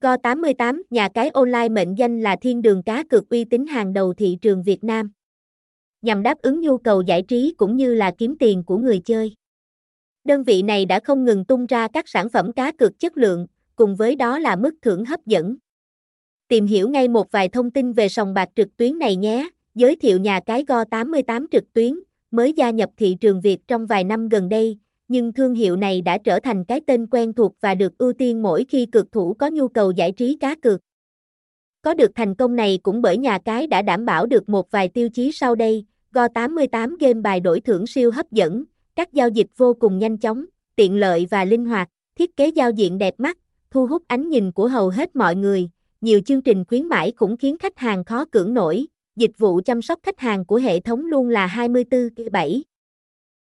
Go88, nhà cái online mệnh danh là thiên đường cá cược uy tín hàng đầu thị trường Việt Nam. Nhằm đáp ứng nhu cầu giải trí cũng như là kiếm tiền của người chơi. Đơn vị này đã không ngừng tung ra các sản phẩm cá cược chất lượng, cùng với đó là mức thưởng hấp dẫn. Tìm hiểu ngay một vài thông tin về sòng bạc trực tuyến này nhé. Giới thiệu nhà cái Go88 trực tuyến, mới gia nhập thị trường Việt trong vài năm gần đây, nhưng thương hiệu này đã trở thành cái tên quen thuộc và được ưu tiên mỗi khi cược thủ có nhu cầu giải trí cá cược. Có được thành công này cũng bởi nhà cái đã đảm bảo được một vài tiêu chí sau đây, Go88 game bài đổi thưởng siêu hấp dẫn, các giao dịch vô cùng nhanh chóng, tiện lợi và linh hoạt, thiết kế giao diện đẹp mắt, thu hút ánh nhìn của hầu hết mọi người, nhiều chương trình khuyến mãi cũng khiến khách hàng khó cưỡng nổi, dịch vụ chăm sóc khách hàng của hệ thống luôn là 24/7.